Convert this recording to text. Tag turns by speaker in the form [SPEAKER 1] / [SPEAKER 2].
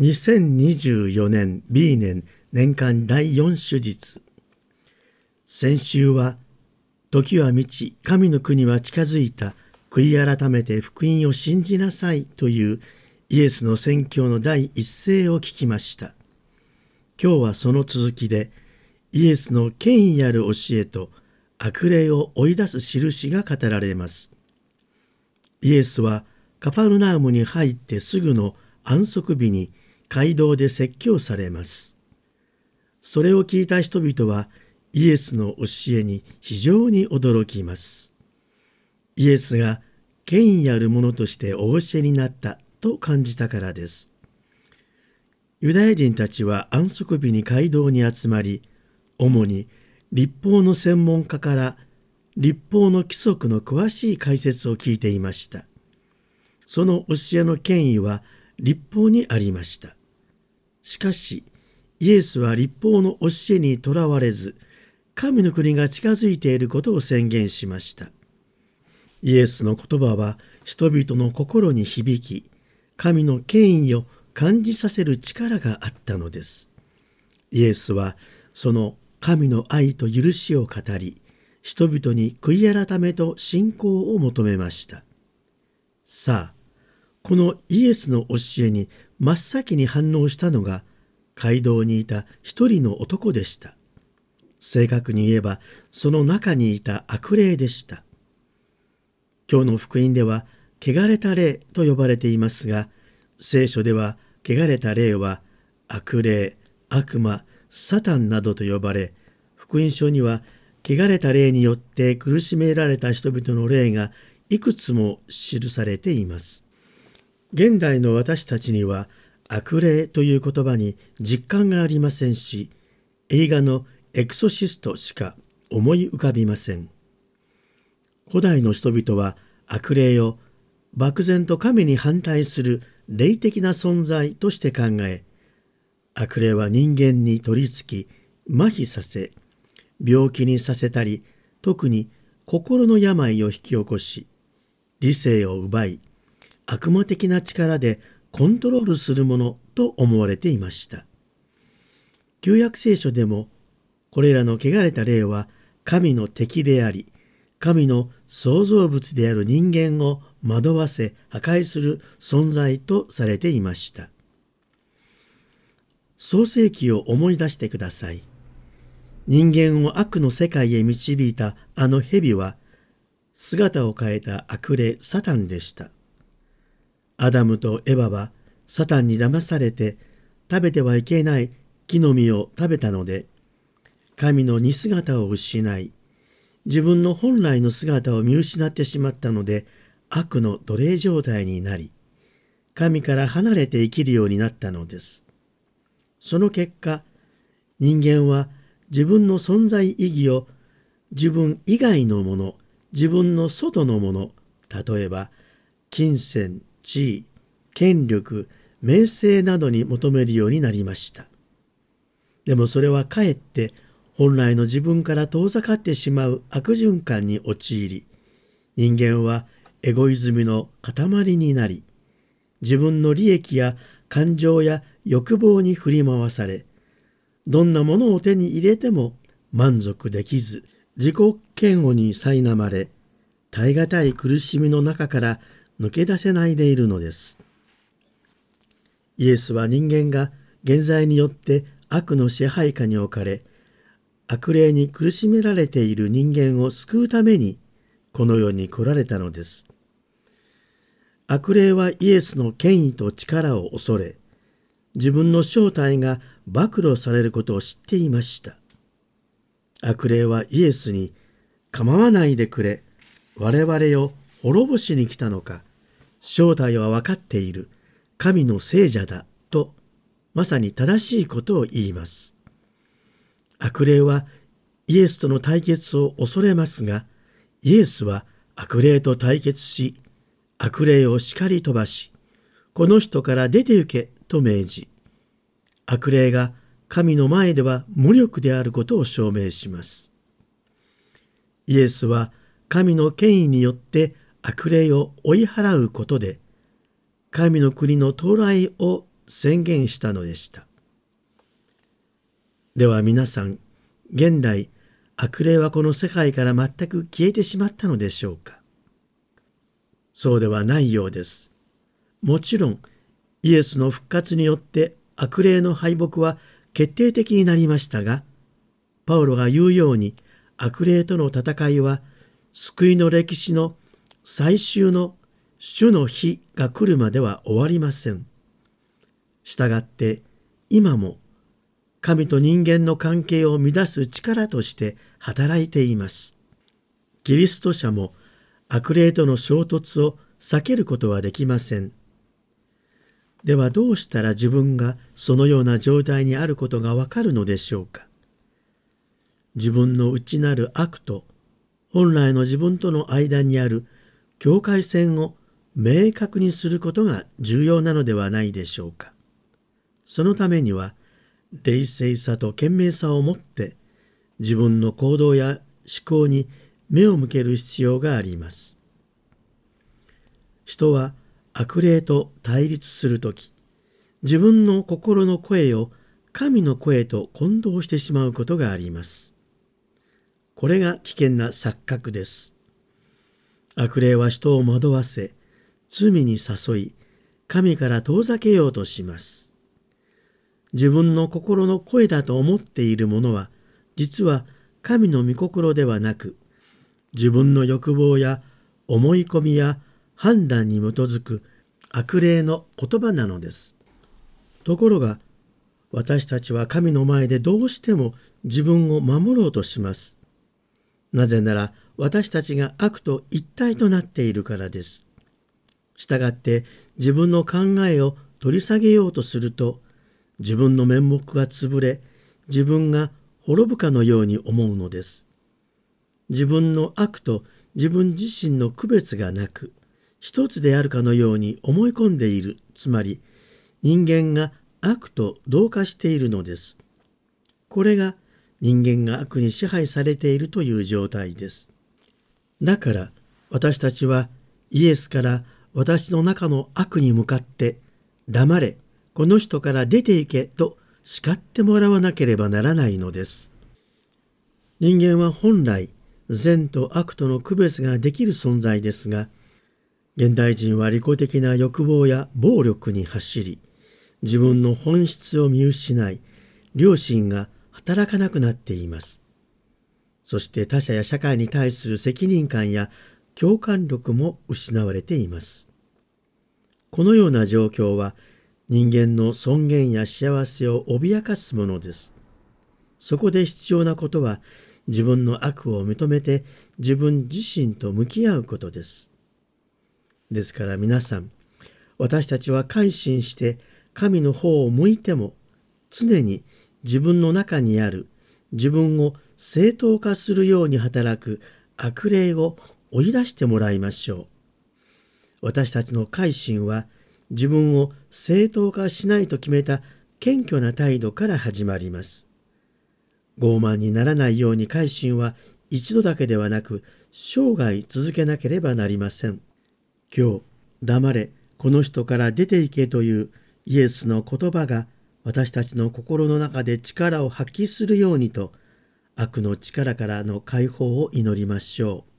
[SPEAKER 1] 2024年 B 年年間第4手術。先週は時は満ち神の国は近づいた。悔い改めて福音を信じなさい。というイエスの宣教の第一声を聞きました。今日はその続きでイエスの権威ある教えと悪霊を追い出す印が語られます。イエスはカパルナウムに入ってすぐの安息日に街道で説教されます。それを聞いた人々はイエスの教えに非常に驚きます。イエスが権威あるものとしてお教えになったと感じたからです。ユダヤ人たちは安息日に街道に集まり、主に立法の専門家から立法の規則の詳しい解説を聞いていました。その教えの権威は立法にありました。しかし、イエスは立法の教えにとらわれず、神の国が近づいていることを宣言しました。イエスの言葉は人々の心に響き、神の権威を感じさせる力があったのです。イエスはその神の愛と許しを語り、人々に悔い改めと信仰を求めました。さあ、このイエスの教えに真っ先に反応したのが街道にいた一人の男でした。正確に言えばその中にいた悪霊でした。今日の福音では汚れた霊と呼ばれていますが聖書では汚れた霊は悪霊、悪魔、サタンなどと呼ばれ福音書には汚れた霊によって苦しめられた人々の霊がいくつも記されています。現代の私たちには悪霊という言葉に実感がありませんし映画のエクソシストしか思い浮かびません。古代の人々は悪霊を漠然と神に反対する霊的な存在として考え悪霊は人間に取り付き麻痺させ病気にさせたり特に心の病を引き起こし理性を奪い悪魔的な力でコントロールするものと思われていました。旧約聖書でもこれらの汚れた霊は神の敵であり神の創造物である人間を惑わせ破壊する存在とされていました。創世記を思い出してください。人間を悪の世界へ導いたあの蛇は姿を変えた悪霊サタンでした。アダムとエバはサタンに騙されて食べてはいけない木の実を食べたので神の似姿を失い自分の本来の姿を見失ってしまったので悪の奴隷状態になり神から離れて生きるようになったのです。その結果人間は自分の存在意義を自分以外のもの自分の外のもの例えば金銭地位、権力、名声などに求めるようになりました。でもそれはかえって本来の自分から遠ざかってしまう悪循環に陥り、人間はエゴイズムの塊になり、自分の利益や感情や欲望に振り回され、どんなものを手に入れても満足できず、自己嫌悪に苛まれ、耐え難い苦しみの中から抜け出せないでいるのです。イエスは人間が現在によって悪の支配下に置かれ、悪霊に苦しめられている人間を救うためにこの世に来られたのです。悪霊はイエスの権威と力を恐れ、自分の正体が暴露されることを知っていました。悪霊はイエスに構わないでくれ、我々を滅ぼしに来たのか、正体は分かっている神の聖者だとまさに正しいことを言います。悪霊はイエスとの対決を恐れますがイエスは悪霊と対決し悪霊を叱り飛ばしこの人から出て行けと命じ悪霊が神の前では無力であることを証明します。イエスは神の権威によって悪霊を追い払うことで神の国の到来を宣言したのでした。では皆さん、現代、悪霊はこの世界から全く消えてしまったのでしょうか？そうではないようです。もちろん、イエスの復活によって悪霊の敗北は決定的になりましたが、パウロが言うように悪霊との戦いは救いの歴史の最終の主の日が来るまでは終わりません。したがって今も神と人間の関係を乱す力として働いています。キリスト者も悪霊との衝突を避けることはできません。ではどうしたら自分がそのような状態にあることがわかるのでしょうか。自分の内なる悪と本来の自分との間にある境界線を明確にすることが重要なのではないでしょうか。そのためには冷静さと賢明さを持って自分の行動や思考に目を向ける必要があります。人は悪霊と対立するとき、自分の心の声を神の声と混同してしまうことがあります。これが危険な錯覚です。悪霊は人を惑わせ、罪に誘い、神から遠ざけようとします。自分の心の声だと思っているものは、実は神の御心ではなく、自分の欲望や思い込みや判断に基づく悪霊の言葉なのです。ところが、私たちは神の前でどうしても自分を守ろうとします。なぜなら私たちが悪と一体となっているからです。したがって自分の考えを取り下げようとすると自分の面目が潰れ自分が滅ぶかのように思うのです。自分の悪と自分自身の区別がなく一つであるかのように思い込んでいるつまり人間が悪と同化しているのです。これが人間が悪に支配されているという状態です。だから私たちはイエスから私の中の悪に向かって黙れこの人から出て行けと叱ってもらわなければならないのです。人間は本来善と悪との区別ができる存在ですが現代人は利己的な欲望や暴力に走り自分の本質を見失い良心が働かなくなっています。そして他者や社会に対する責任感や共感力も失われています。このような状況は人間の尊厳や幸せを脅かすものです。そこで必要なことは自分の悪を認めて自分自身と向き合うことです。ですから皆さん、私たちは改心して神の方を向いても常に自分の中にある自分を正当化するように働く悪霊を追い出してもらいましょう。私たちの改心は自分を正当化しないと決めた謙虚な態度から始まります。傲慢にならないように改心は一度だけではなく生涯続けなければなりません。今日、黙れ、この人から出ていけというイエスの言葉が私たちの心の中で力を発揮するようにと悪の力からの解放を祈りましょう。